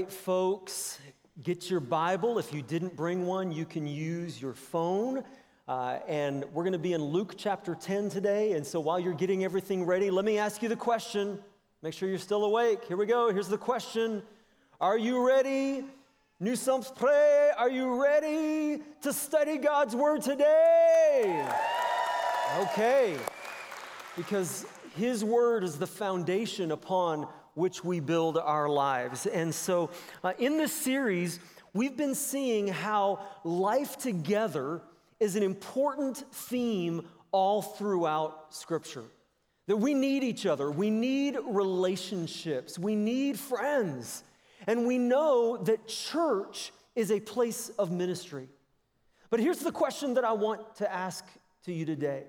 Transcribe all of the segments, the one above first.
right, folks, get your Bible. If you didn't bring one, you can use your phone. Uh, and we're going to be in Luke chapter 10 today. And so while you're getting everything ready, let me ask you the question. Make sure you're still awake. Here we go. Here's the question Are you ready? Nous sommes prêts. Are you ready to study God's Word today? Okay. Because His Word is the foundation upon which we build our lives. And so, uh, in this series, we've been seeing how life together is an important theme all throughout Scripture. That we need each other, we need relationships, we need friends, and we know that church is a place of ministry. But here's the question that I want to ask to you today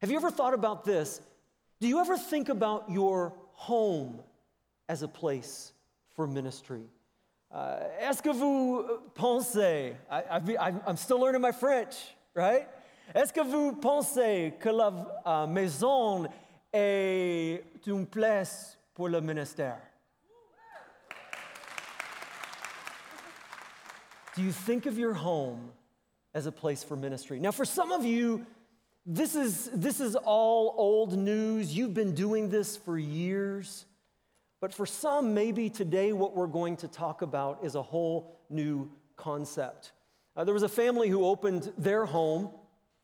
Have you ever thought about this? Do you ever think about your home as a place for ministry. Uh, Est-ce que vous pensez, I, am still learning my French, right? Est-ce que vous pensez que la uh, maison est une place pour le ministère? Do you think of your home as a place for ministry? Now, for some of you, this is, this is all old news. You've been doing this for years. But for some, maybe today what we're going to talk about is a whole new concept. Uh, there was a family who opened their home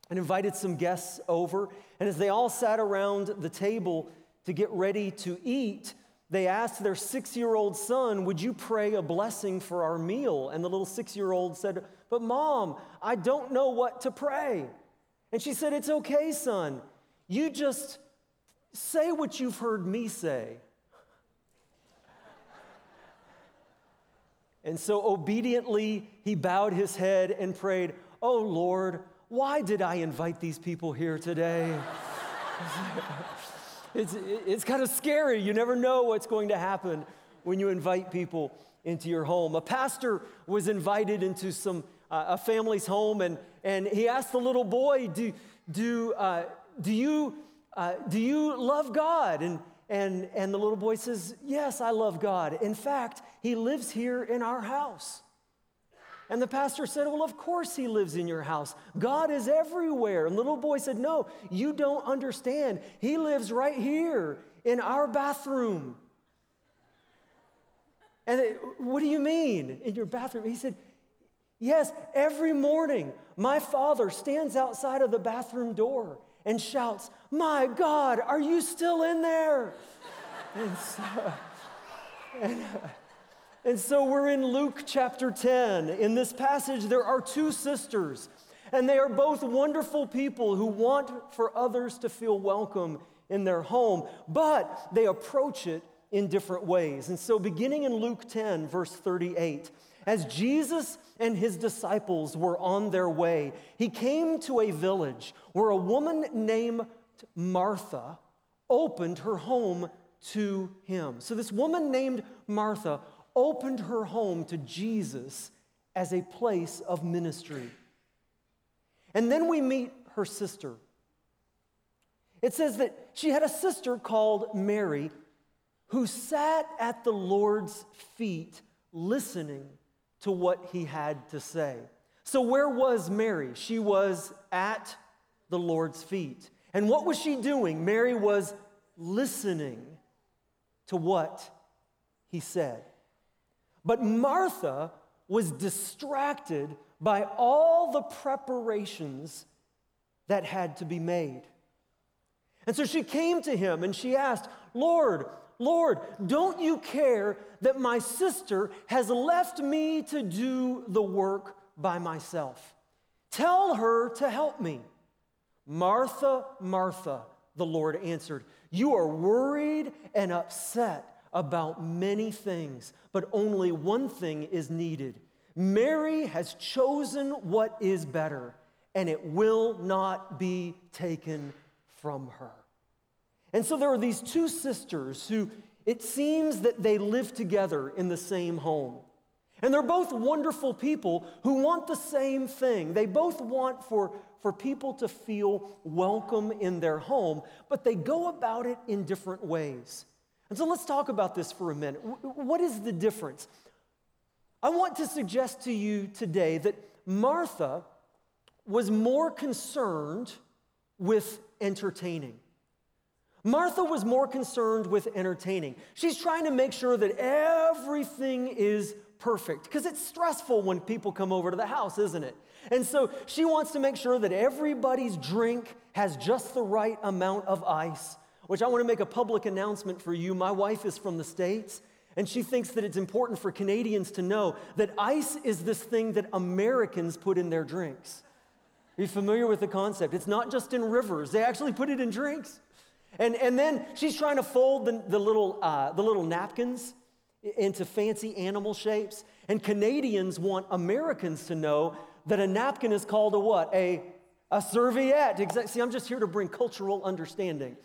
and invited some guests over. And as they all sat around the table to get ready to eat, they asked their six year old son, Would you pray a blessing for our meal? And the little six year old said, But mom, I don't know what to pray. And she said, It's okay, son. You just say what you've heard me say. And so obediently, he bowed his head and prayed, Oh Lord, why did I invite these people here today? it's, it's kind of scary. You never know what's going to happen when you invite people into your home. A pastor was invited into some uh, a family's home, and, and he asked the little boy, Do, do, uh, do, you, uh, do you love God? And, and, and the little boy says, Yes, I love God. In fact, he lives here in our house. And the pastor said, Well, of course he lives in your house. God is everywhere. And the little boy said, No, you don't understand. He lives right here in our bathroom. And what do you mean in your bathroom? He said, Yes, every morning my father stands outside of the bathroom door and shouts, My God, are you still in there? and, so, and, uh, and so we're in Luke chapter 10. In this passage, there are two sisters, and they are both wonderful people who want for others to feel welcome in their home, but they approach it in different ways. And so, beginning in Luke 10, verse 38, as Jesus and his disciples were on their way, he came to a village where a woman named Martha opened her home to him. So, this woman named Martha opened her home to Jesus as a place of ministry. And then we meet her sister. It says that she had a sister called Mary who sat at the Lord's feet listening to what he had to say. So, where was Mary? She was at the Lord's feet. And what was she doing? Mary was listening to what he said. But Martha was distracted by all the preparations that had to be made. And so she came to him and she asked, Lord, Lord, don't you care that my sister has left me to do the work by myself? Tell her to help me. Martha, Martha, the Lord answered, You are worried and upset about many things, but only one thing is needed. Mary has chosen what is better, and it will not be taken from her. And so there are these two sisters who it seems that they live together in the same home. And they're both wonderful people who want the same thing. They both want for, for people to feel welcome in their home, but they go about it in different ways. And so let's talk about this for a minute. What is the difference? I want to suggest to you today that Martha was more concerned with entertaining. Martha was more concerned with entertaining. She's trying to make sure that everything is perfect because it's stressful when people come over to the house, isn't it? And so she wants to make sure that everybody's drink has just the right amount of ice, which I want to make a public announcement for you. My wife is from the States, and she thinks that it's important for Canadians to know that ice is this thing that Americans put in their drinks. Are you familiar with the concept? It's not just in rivers, they actually put it in drinks. And, and then she's trying to fold the, the little, uh, the little napkins into fancy animal shapes. And Canadians want Americans to know that a napkin is called a what? A, a serviette. See, I'm just here to bring cultural understanding.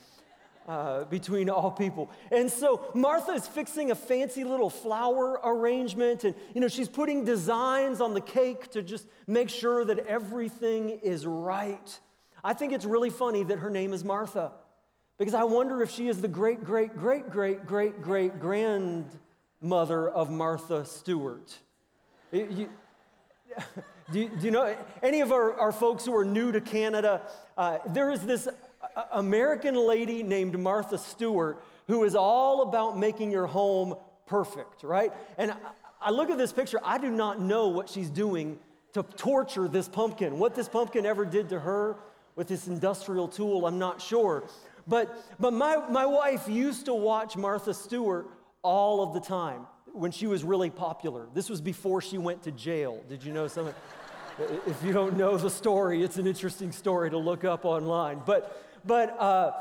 Uh, between all people. And so Martha is fixing a fancy little flower arrangement, and you know she's putting designs on the cake to just make sure that everything is right. I think it's really funny that her name is Martha, because I wonder if she is the great, great, great, great, great, great grandmother of Martha Stewart. You, do, you, do, you, know any of our, our folks who are new to Canada? Uh, there is this American lady named Martha Stewart who is all about making your home perfect, right? And I look at this picture, I do not know what she's doing to torture this pumpkin. What this pumpkin ever did to her with this industrial tool, I'm not sure. But, but my, my wife used to watch Martha Stewart all of the time when she was really popular. This was before she went to jail. Did you know something? if you don't know the story, it's an interesting story to look up online. But but uh,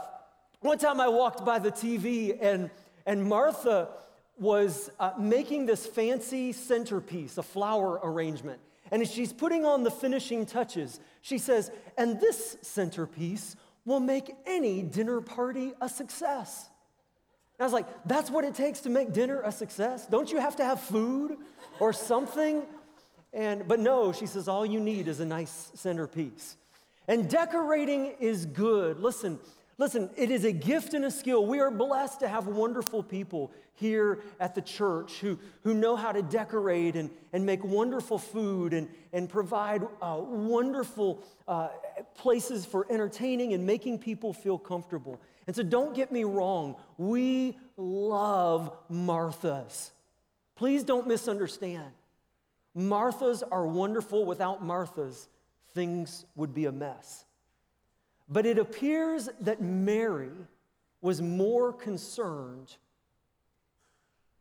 one time I walked by the TV and, and Martha was uh, making this fancy centerpiece, a flower arrangement. And as she's putting on the finishing touches, she says, and this centerpiece will make any dinner party a success. And I was like, that's what it takes to make dinner a success? Don't you have to have food or something? And, but no, she says, all you need is a nice centerpiece. And decorating is good. Listen, listen, it is a gift and a skill. We are blessed to have wonderful people here at the church who, who know how to decorate and, and make wonderful food and, and provide uh, wonderful uh, places for entertaining and making people feel comfortable. And so don't get me wrong, we love Marthas. Please don't misunderstand. Marthas are wonderful without Marthas things would be a mess. But it appears that Mary was more concerned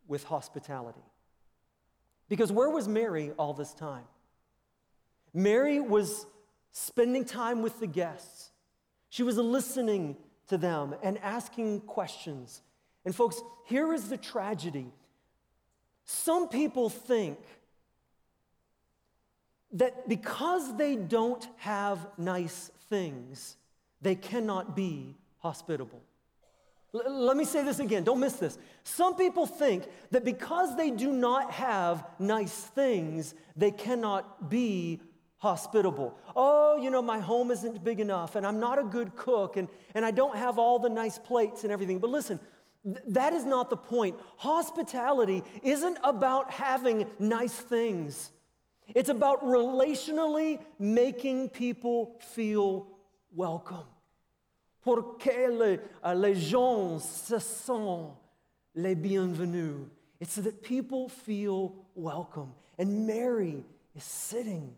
with hospitality. Because where was Mary all this time? Mary was spending time with the guests. She was listening to them and asking questions. And, folks, here is the tragedy. Some people think that because they don't have nice things, they cannot be hospitable. L- let me say this again, don't miss this. Some people think that because they do not have nice things, they cannot be hospitable. Oh, you know, my home isn't big enough, and I'm not a good cook, and, and I don't have all the nice plates and everything. But listen, th- that is not the point. Hospitality isn't about having nice things. It's about relationally making people feel welcome. Pour que les, uh, les gens se sentent les bienvenus. It's so that people feel welcome. And Mary is sitting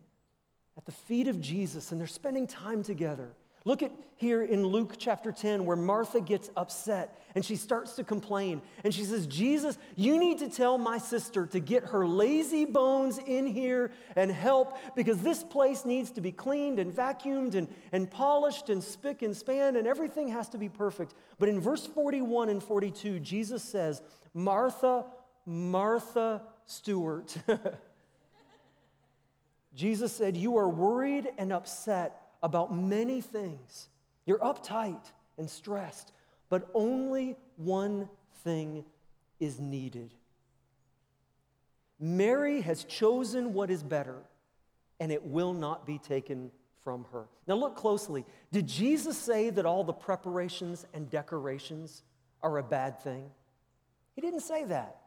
at the feet of Jesus and they're spending time together. Look at here in Luke chapter 10 where Martha gets upset and she starts to complain. And she says, Jesus, you need to tell my sister to get her lazy bones in here and help because this place needs to be cleaned and vacuumed and, and polished and spick and span and everything has to be perfect. But in verse 41 and 42, Jesus says, Martha, Martha Stewart. Jesus said, You are worried and upset about many things. You're uptight and stressed, but only one thing is needed. Mary has chosen what is better, and it will not be taken from her. Now, look closely. Did Jesus say that all the preparations and decorations are a bad thing? He didn't say that.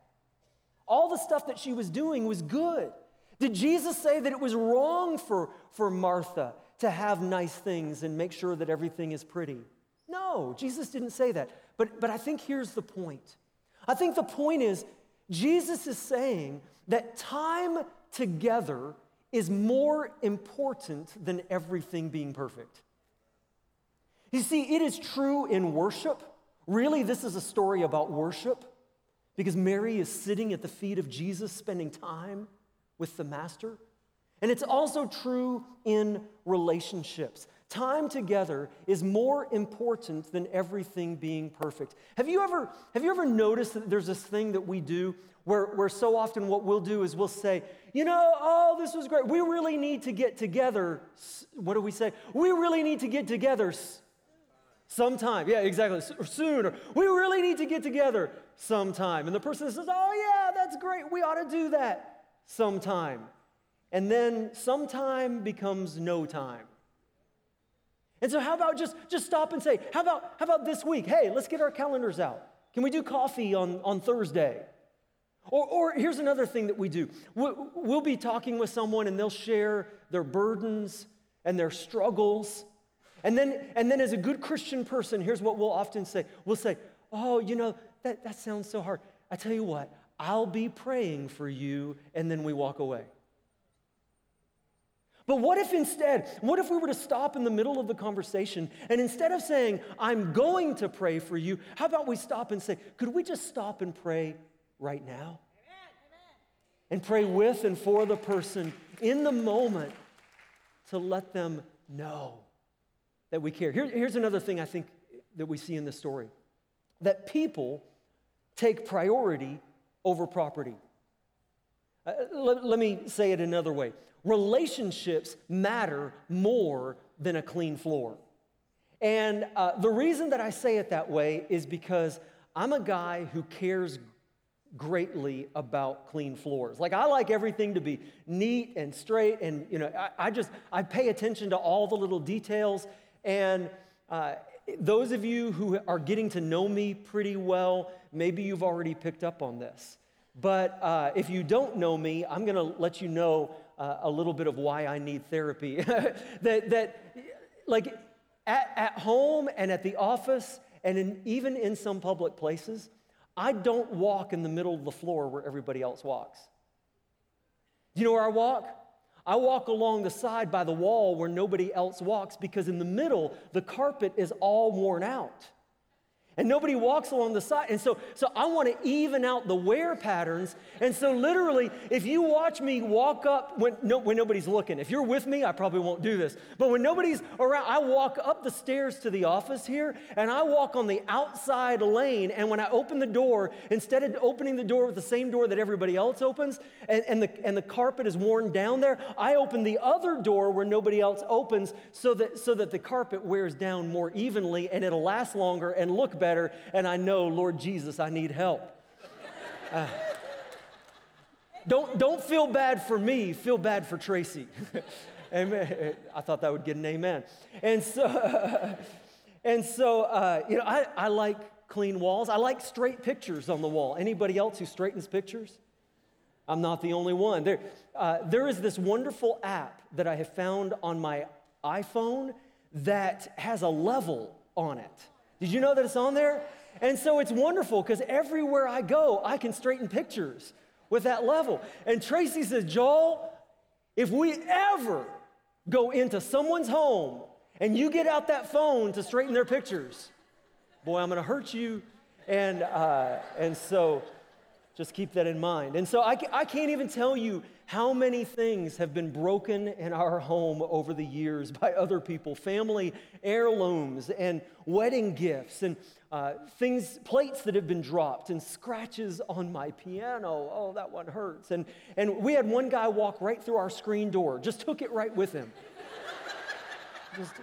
All the stuff that she was doing was good. Did Jesus say that it was wrong for, for Martha to have nice things and make sure that everything is pretty? No, Jesus didn't say that. But, but I think here's the point. I think the point is Jesus is saying that time together is more important than everything being perfect. You see, it is true in worship. Really, this is a story about worship because Mary is sitting at the feet of Jesus, spending time with the Master. And it's also true in relationships. Time together is more important than everything being perfect. Have you ever, have you ever noticed that there's this thing that we do where, where so often what we'll do is we'll say, you know, oh, this was great. We really need to get together. What do we say? We really need to get together sometime. Yeah, exactly. Soon. Or we really need to get together sometime. And the person says, oh, yeah, that's great. We ought to do that sometime. And then sometime becomes no time. And so, how about just, just stop and say, how about, how about this week? Hey, let's get our calendars out. Can we do coffee on, on Thursday? Or, or here's another thing that we do we'll, we'll be talking with someone and they'll share their burdens and their struggles. And then, and then, as a good Christian person, here's what we'll often say we'll say, Oh, you know, that, that sounds so hard. I tell you what, I'll be praying for you, and then we walk away. But what if instead, what if we were to stop in the middle of the conversation and instead of saying, I'm going to pray for you, how about we stop and say, could we just stop and pray right now? And pray with and for the person in the moment to let them know that we care. Here, here's another thing I think that we see in this story that people take priority over property. Uh, let, let me say it another way relationships matter more than a clean floor. And uh, the reason that I say it that way is because I'm a guy who cares greatly about clean floors. Like I like everything to be neat and straight, and you know, I, I just I pay attention to all the little details. And uh, those of you who are getting to know me pretty well, maybe you've already picked up on this. But uh, if you don't know me, I'm going to let you know uh, a little bit of why I need therapy. that, that, like, at, at home and at the office, and in, even in some public places, I don't walk in the middle of the floor where everybody else walks. Do you know where I walk? I walk along the side by the wall where nobody else walks because in the middle, the carpet is all worn out and nobody walks along the side. And so, so I want to even out the wear patterns. And so, literally, if you watch me walk up when, no, when nobody's looking, if you're with me, I probably won't do this. But when nobody's around, I walk up the stairs to the office here and I walk on the outside lane. And when I open the door, instead of opening the door with the same door that everybody else opens, and, and, the, and the carpet is worn down there, I open the other door where nobody else opens so that, so that the carpet wears down more evenly and it'll last longer and look better better, and I know, Lord Jesus, I need help. Uh, don't, don't feel bad for me, feel bad for Tracy. amen. I thought that would get an amen. And so, and so uh, you know, I, I like clean walls. I like straight pictures on the wall. Anybody else who straightens pictures? I'm not the only one. There, uh, there is this wonderful app that I have found on my iPhone that has a level on it. Did you know that it's on there? And so it's wonderful because everywhere I go, I can straighten pictures with that level. And Tracy says, Joel, if we ever go into someone's home and you get out that phone to straighten their pictures, boy, I'm going to hurt you. And, uh, and so just keep that in mind. And so I, I can't even tell you how many things have been broken in our home over the years by other people family heirlooms and wedding gifts and uh, things, plates that have been dropped and scratches on my piano. Oh, that one hurts. And, and we had one guy walk right through our screen door, just took it right with him. just,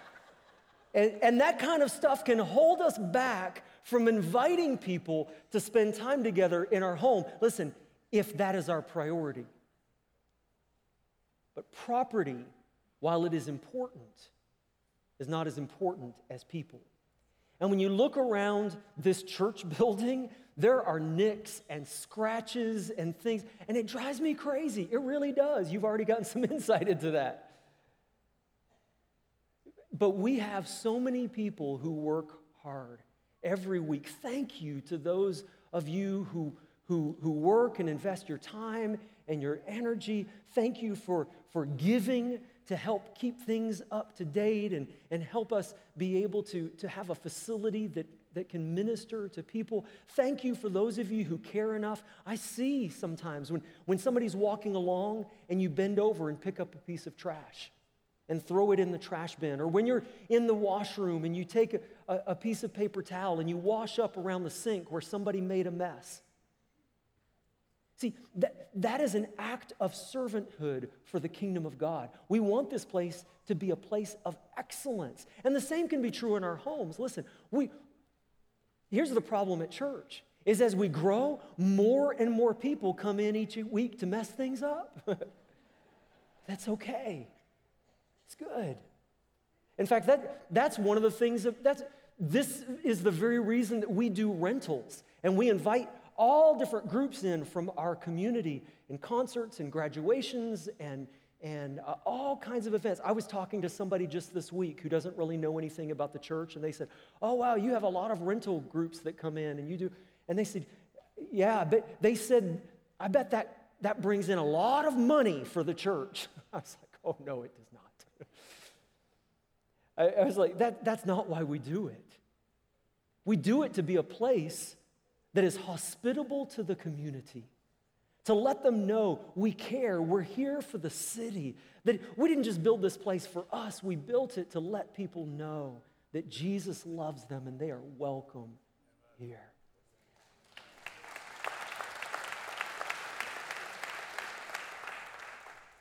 and, and that kind of stuff can hold us back from inviting people to spend time together in our home. Listen, if that is our priority. But property, while it is important, is not as important as people. And when you look around this church building, there are nicks and scratches and things, and it drives me crazy. It really does. You've already gotten some insight into that. But we have so many people who work hard every week. Thank you to those of you who, who, who work and invest your time and your energy. Thank you for, for giving to help keep things up to date and, and help us be able to, to have a facility that, that can minister to people. Thank you for those of you who care enough. I see sometimes when, when somebody's walking along and you bend over and pick up a piece of trash and throw it in the trash bin, or when you're in the washroom and you take a, a, piece of paper towel and you wash up around the sink where somebody made a mess. See, that, that is an act of servanthood for the kingdom of God. We want this place to be a place of excellence. And the same can be true in our homes. Listen, we, here's the problem at church is as we grow, more and more people come in each week to mess things up. That's okay. It's good. In fact, that, that's one of the things that that's, this is the very reason that we do rentals and we invite all different groups in from our community in concerts and graduations and, and uh, all kinds of events. I was talking to somebody just this week who doesn't really know anything about the church, and they said, Oh, wow, you have a lot of rental groups that come in, and you do. And they said, Yeah, but they said, I bet that, that brings in a lot of money for the church. I was like, Oh, no, it does not. I, I was like, that, That's not why we do it. We do it to be a place that is hospitable to the community, to let them know we care, we're here for the city, that we didn't just build this place for us, we built it to let people know that Jesus loves them and they are welcome here.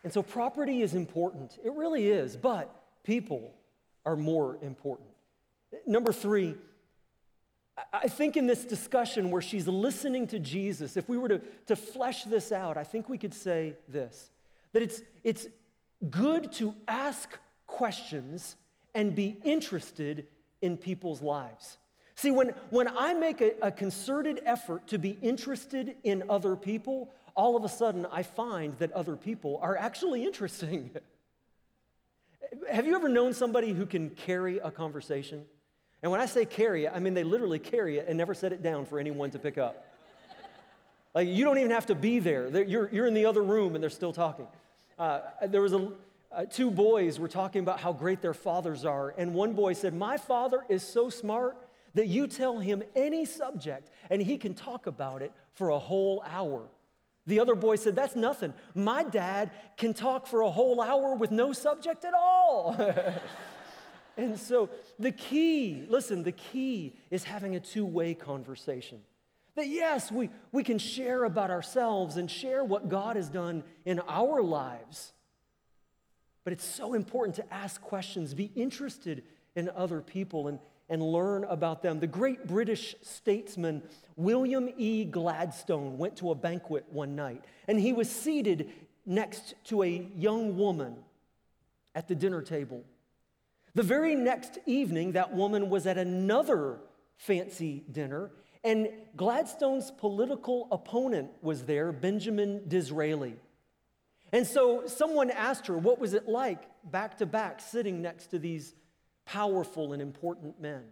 And so property is important. It really is, but people are more important. Number three, I think in this discussion where she's listening to Jesus, if we were to, to flesh this out, I think we could say this that it's, it's good to ask questions and be interested in people's lives. See, when, when I make a, a concerted effort to be interested in other people, all of a sudden I find that other people are actually interesting. Have you ever known somebody who can carry a conversation? And when I say carry it, I mean they literally carry it and never set it down for anyone to pick up. Like you don't even have to be there. You're, you're in the other room and they're still talking. Uh, there was a, uh, two boys were talking about how great their fathers are. And one boy said, My father is so smart that you tell him any subject and he can talk about it for a whole hour. The other boy said, That's nothing. My dad can talk for a whole hour with no subject at all. And so the key, listen, the key is having a two way conversation. That yes, we, we can share about ourselves and share what God has done in our lives. But it's so important to ask questions, be interested in other people, and, and learn about them. The great British statesman William E. Gladstone went to a banquet one night, and he was seated next to a young woman at the dinner table. The very next evening, that woman was at another fancy dinner, and Gladstone's political opponent was there, Benjamin Disraeli. And so someone asked her, What was it like back to back sitting next to these powerful and important men?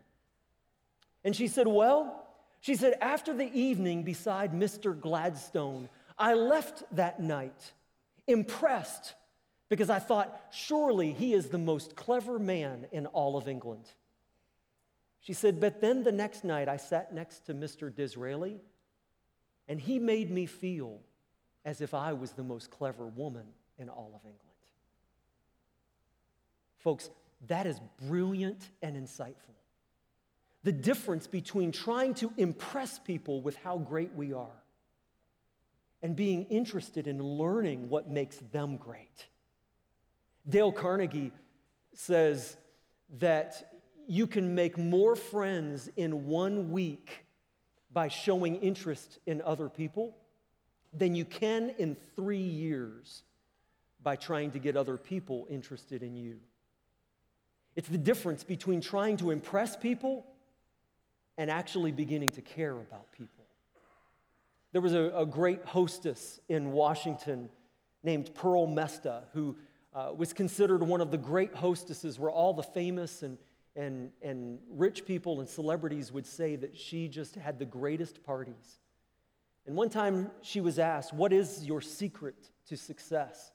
And she said, Well, she said, after the evening beside Mr. Gladstone, I left that night impressed because I thought, surely he is the most clever man in all of England. She said, but then the next night I sat next to Mr. Disraeli, and he made me feel as if I was the most clever woman in all of England. Folks, that is brilliant and insightful. The difference between trying to impress people with how great we are and being interested in learning what makes them great. Dale Carnegie says that you can make more friends in one week by showing interest in other people than you can in three years by trying to get other people interested in you. It's the difference between trying to impress people and actually beginning to care about people. There was a, a great hostess in Washington named Pearl Mesta who uh, was considered one of the great hostesses where all the famous and, and, and rich people and celebrities would say that she just had the greatest parties. And one time she was asked, What is your secret to success?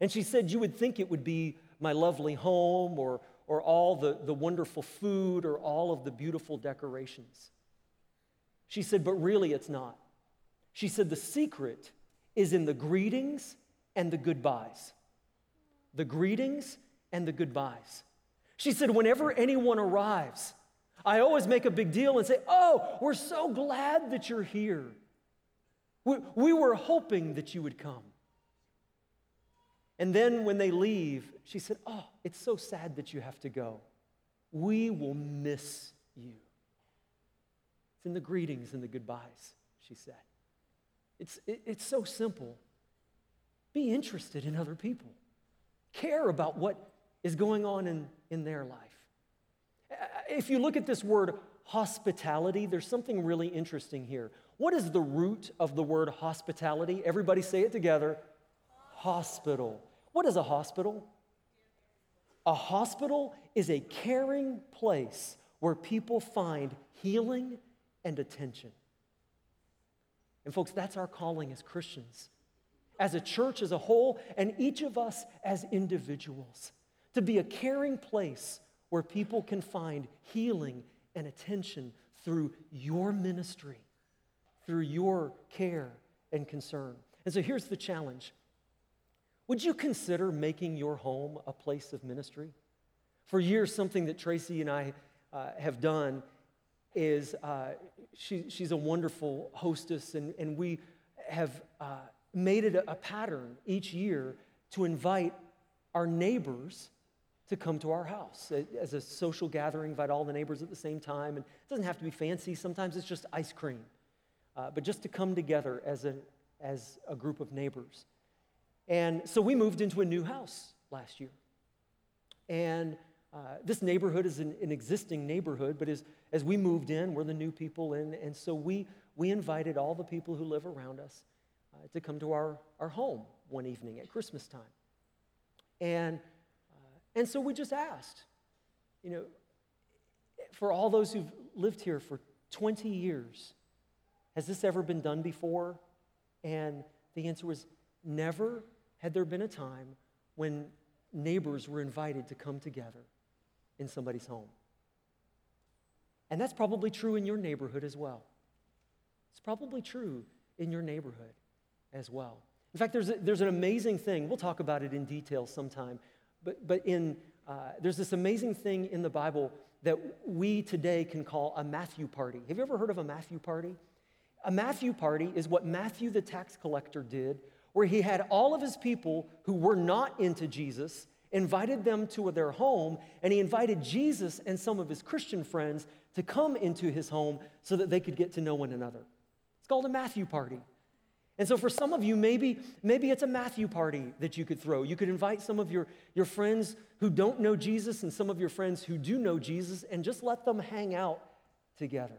And she said, You would think it would be my lovely home or, or all the, the wonderful food or all of the beautiful decorations. She said, But really, it's not. She said, The secret is in the greetings and the goodbyes. The greetings and the goodbyes. She said, Whenever anyone arrives, I always make a big deal and say, Oh, we're so glad that you're here. We, we were hoping that you would come. And then when they leave, she said, Oh, it's so sad that you have to go. We will miss you. It's in the greetings and the goodbyes, she said. It's, it, it's so simple. Be interested in other people, care about what is going on in, in their life. Uh, if you look at this word hospitality, there's something really interesting here. What is the root of the word hospitality? Everybody say it together hospital. What is a hospital? A hospital is a caring place where people find healing and attention. And, folks, that's our calling as Christians, as a church as a whole, and each of us as individuals, to be a caring place where people can find healing and attention through your ministry, through your care and concern. And so here's the challenge Would you consider making your home a place of ministry? For years, something that Tracy and I uh, have done is uh, she, she's a wonderful hostess, and, and we have uh, made it a, pattern each year to invite our neighbors to come to our house as a social gathering, invite all the neighbors at the same time. And it doesn't have to be fancy, sometimes it's just ice cream. Uh, but just to come together as a, as a group of neighbors. And so we moved into a new house last year. And uh, this neighborhood is an, an, existing neighborhood, but as, as we moved in, we're the new people in. And so we, we invited all the people who live around us uh, to come to our, our home one evening at Christmas time. And, uh, and so we just asked, you know, for all those who've lived here for 20 years, has this ever been done before? And the answer was never had there been a time when neighbors were invited to come together in somebody's home. And that's probably true in your neighborhood as well. It's probably true in your neighborhood as well. In fact, there's, a, there's an amazing thing. We'll talk about it in detail sometime. But, but in, uh, there's this amazing thing in the Bible that we today can call a Matthew party. Have you ever heard of a Matthew party? A Matthew party is what Matthew the tax collector did, where he had all of his people who were not into Jesus invited them to their home, and he invited Jesus and some of his Christian friends to come into his home so that they could get to know one another. It's called a Matthew party. And so for some of you, maybe, maybe it's a Matthew party that you could throw. You could invite some of your, your friends who don't know Jesus and some of your friends who do know Jesus and just let them hang out together.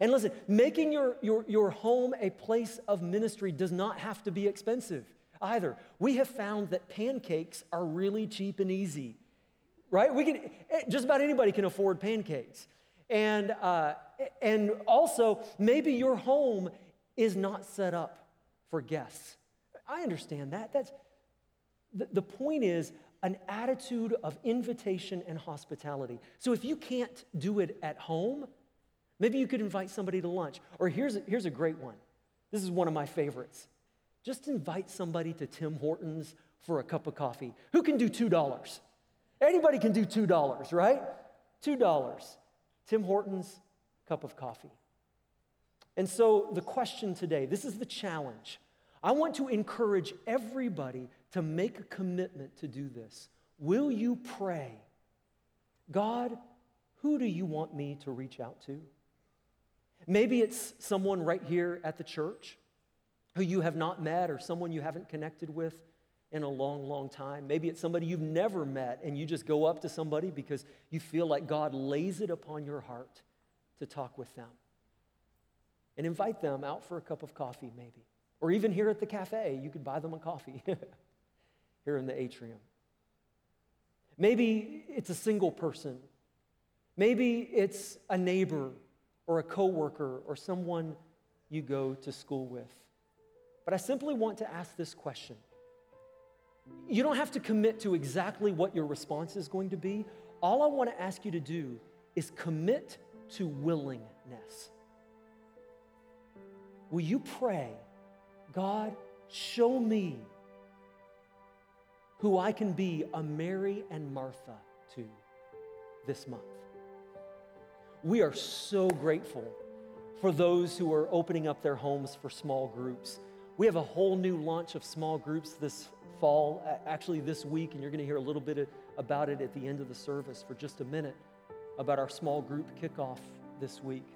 And listen, making your, your, your home a place of ministry does not have to be expensive either. We have found that pancakes are really cheap and easy, right? We can, eh, just about anybody can afford pancakes. And, uh, and also, maybe your home is not set up for guests. I understand that. That's, the, the point is an attitude of invitation and hospitality. So if you can't do it at home, maybe you could invite somebody to lunch. Or here's a, here's a great one. This is one of my favorites. Just invite somebody to Tim Hortons for a cup of coffee. Who can do $2? Anybody can do $2, right? $2. Tim Hortons, cup of coffee. And so the question today, this is the challenge. I want to encourage everybody to make a commitment to do this. Will you pray? God, who do you want me to reach out to? Maybe it's someone right here at the church who you have not met or someone you haven't connected with in a long, long time. Maybe it's somebody you've never met and you just go up to somebody because you feel like God lays it upon your heart to talk with them. And invite them out for a cup of coffee, maybe. Or even here at the cafe, you could buy them a coffee here in the atrium. Maybe it's a single person. Maybe it's a neighbor or a coworker or someone you go to school with. But I simply want to ask this question. You don't have to commit to exactly what your response is going to be. All I want to ask you to do is commit to willingness. Will you pray, God, show me who I can be a Mary and Martha to this month? We are so grateful for those who are opening up their homes for small groups. We have a whole new launch of small groups this fall, actually this week, and you're going to hear a little bit about it at the end of the service for just a minute about our small group kickoff this week.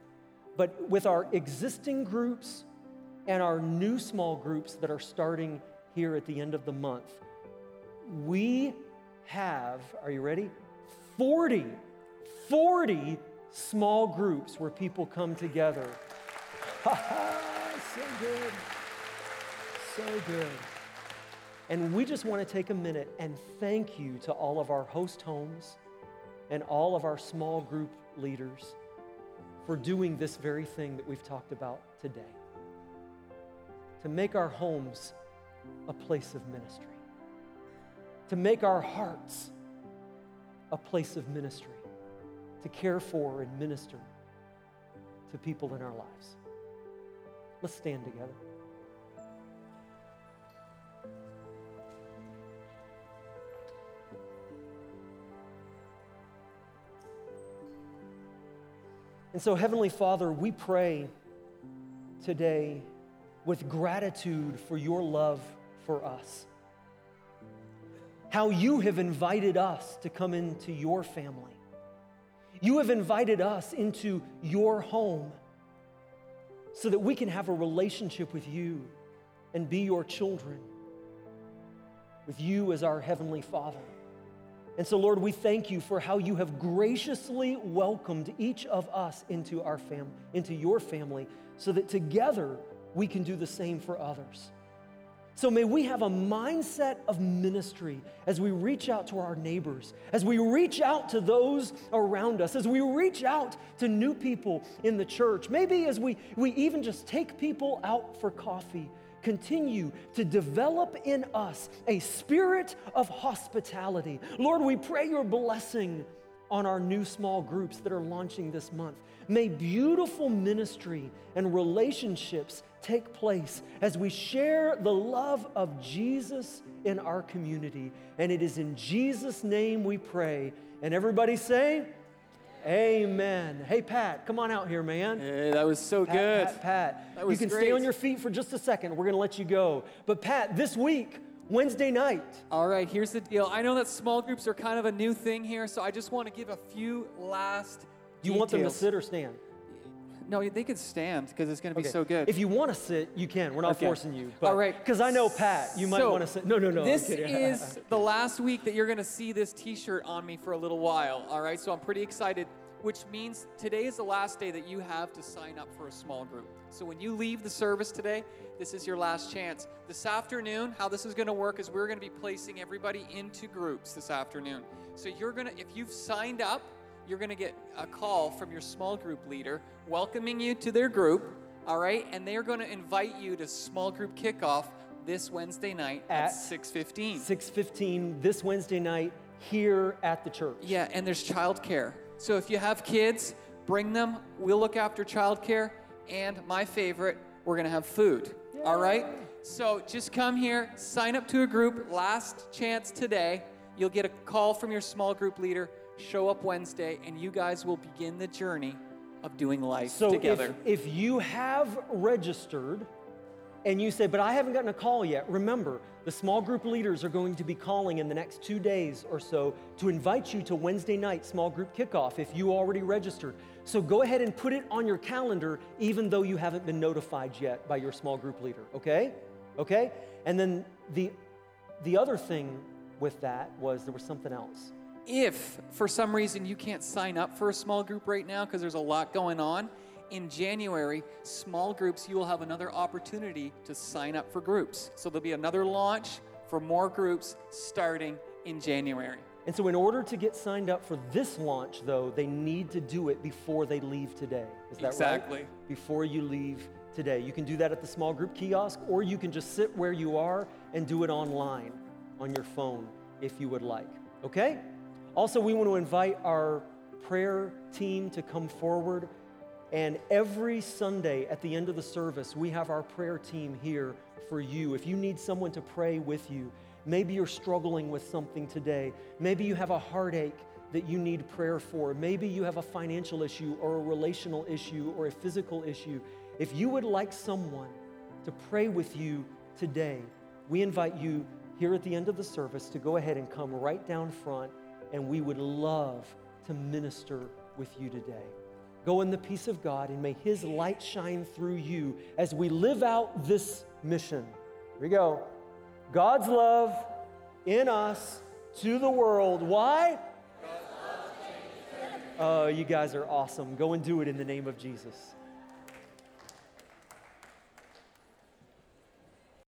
But with our existing groups and our new small groups that are starting here at the end of the month, we have, are you ready? 40, 40 small groups where people come together. so good. So good. And we just want to take a minute and thank you to all of our host homes and all of our small group leaders for doing this very thing that we've talked about today to make our homes a place of ministry, to make our hearts a place of ministry to care for and minister to people in our lives. Let's stand together. And so, Heavenly Father, we pray today with gratitude for your love for us. How you have invited us to come into your family. You have invited us into your home so that we can have a relationship with you and be your children, with you as our Heavenly Father. And so, Lord, we thank you for how you have graciously welcomed each of us into our family, into your family, so that together we can do the same for others. So may we have a mindset of ministry as we reach out to our neighbors, as we reach out to those around us, as we reach out to new people in the church. Maybe as we, we even just take people out for coffee, continue to develop in us a spirit of hospitality. Lord, we pray your blessing on our new small groups that are launching this month. May beautiful ministry and relationships take place as we share the love of Jesus in our community. And it is in Jesus' name we pray. And everybody say, Amen. Hey, Pat, come on out here, man. Hey, that was so Pat, good. Pat, Pat. That was you can great. stay on your feet for just a second. We're going to let you go. But, Pat, this week, Wednesday night, All right, here's the deal. I know that small groups are kind of a new thing here, so I just want to give a few last. do you want them to sit or stand? No, they could stand because it's going to be Okay. so good. If you want to sit, you can. We're not Okay. forcing you. But, All right. Because I know Pat, you might So, want to sit. No, no, no. This is the last week that you're going to see this T-shirt on me for a little while. All right, so I'm pretty excited. Which means today is the last day that you have to sign up for a small group. So when you leave the service today, this is your last chance. This afternoon, how this is going to work is we're going to be placing everybody into groups this afternoon. So you're going to, if you've signed up, you're going to get a call from your small group leader welcoming you to their group. All right, and they're going to invite you to small group kickoff this Wednesday night at, At 6:15. 6:15 this Wednesday night here at the church. Yeah, and there's childcare. So if you have kids, bring them. We'll look after childcare. And my favorite, we're going to have food. All right? So just come here, sign up to a group. Last chance today. You'll get a call from your small group leader. Show up Wednesday, and you guys will begin the journey of doing life So together. if, if you have registered and you say, but I haven't gotten a call yet, remember, the small group leaders are going to be calling in the next two days or so to invite you to Wednesday night small group kickoff if you already registered. So go ahead and put it on your calendar, even though you haven't been notified yet by your small group leader, okay? Okay? And then the, the other thing with that was there was something else. If for some reason you can't sign up for a small group right now because there's a lot going on, in January, small groups, you will have another opportunity to sign up for groups. So there'll be another launch for more groups starting in January. And so, in order to get signed up for this launch, though, they need to do it before they leave today. Is that Exactly. right? Exactly. Before you leave today. You can do that at the small group kiosk, or you can just sit where you are and do it online on your phone if you would like. Okay? Also, we want to invite our prayer team to come forward. And every Sunday at the end of the service, we have our prayer team here for you. If you need someone to pray with you, maybe you're struggling with something today, maybe you have a heartache that you need prayer for, maybe you have a financial issue or a relational issue or a physical issue. If you would like someone to pray with you today, we invite you here at the end of the service to go ahead and come right down front, and we would love to minister with you today. Go in the peace of God, and may His light shine through you as we live out this mission. Here we go. God's love in us to the world. Why? Oh, you guys are awesome. Go and do it in the name of Jesus.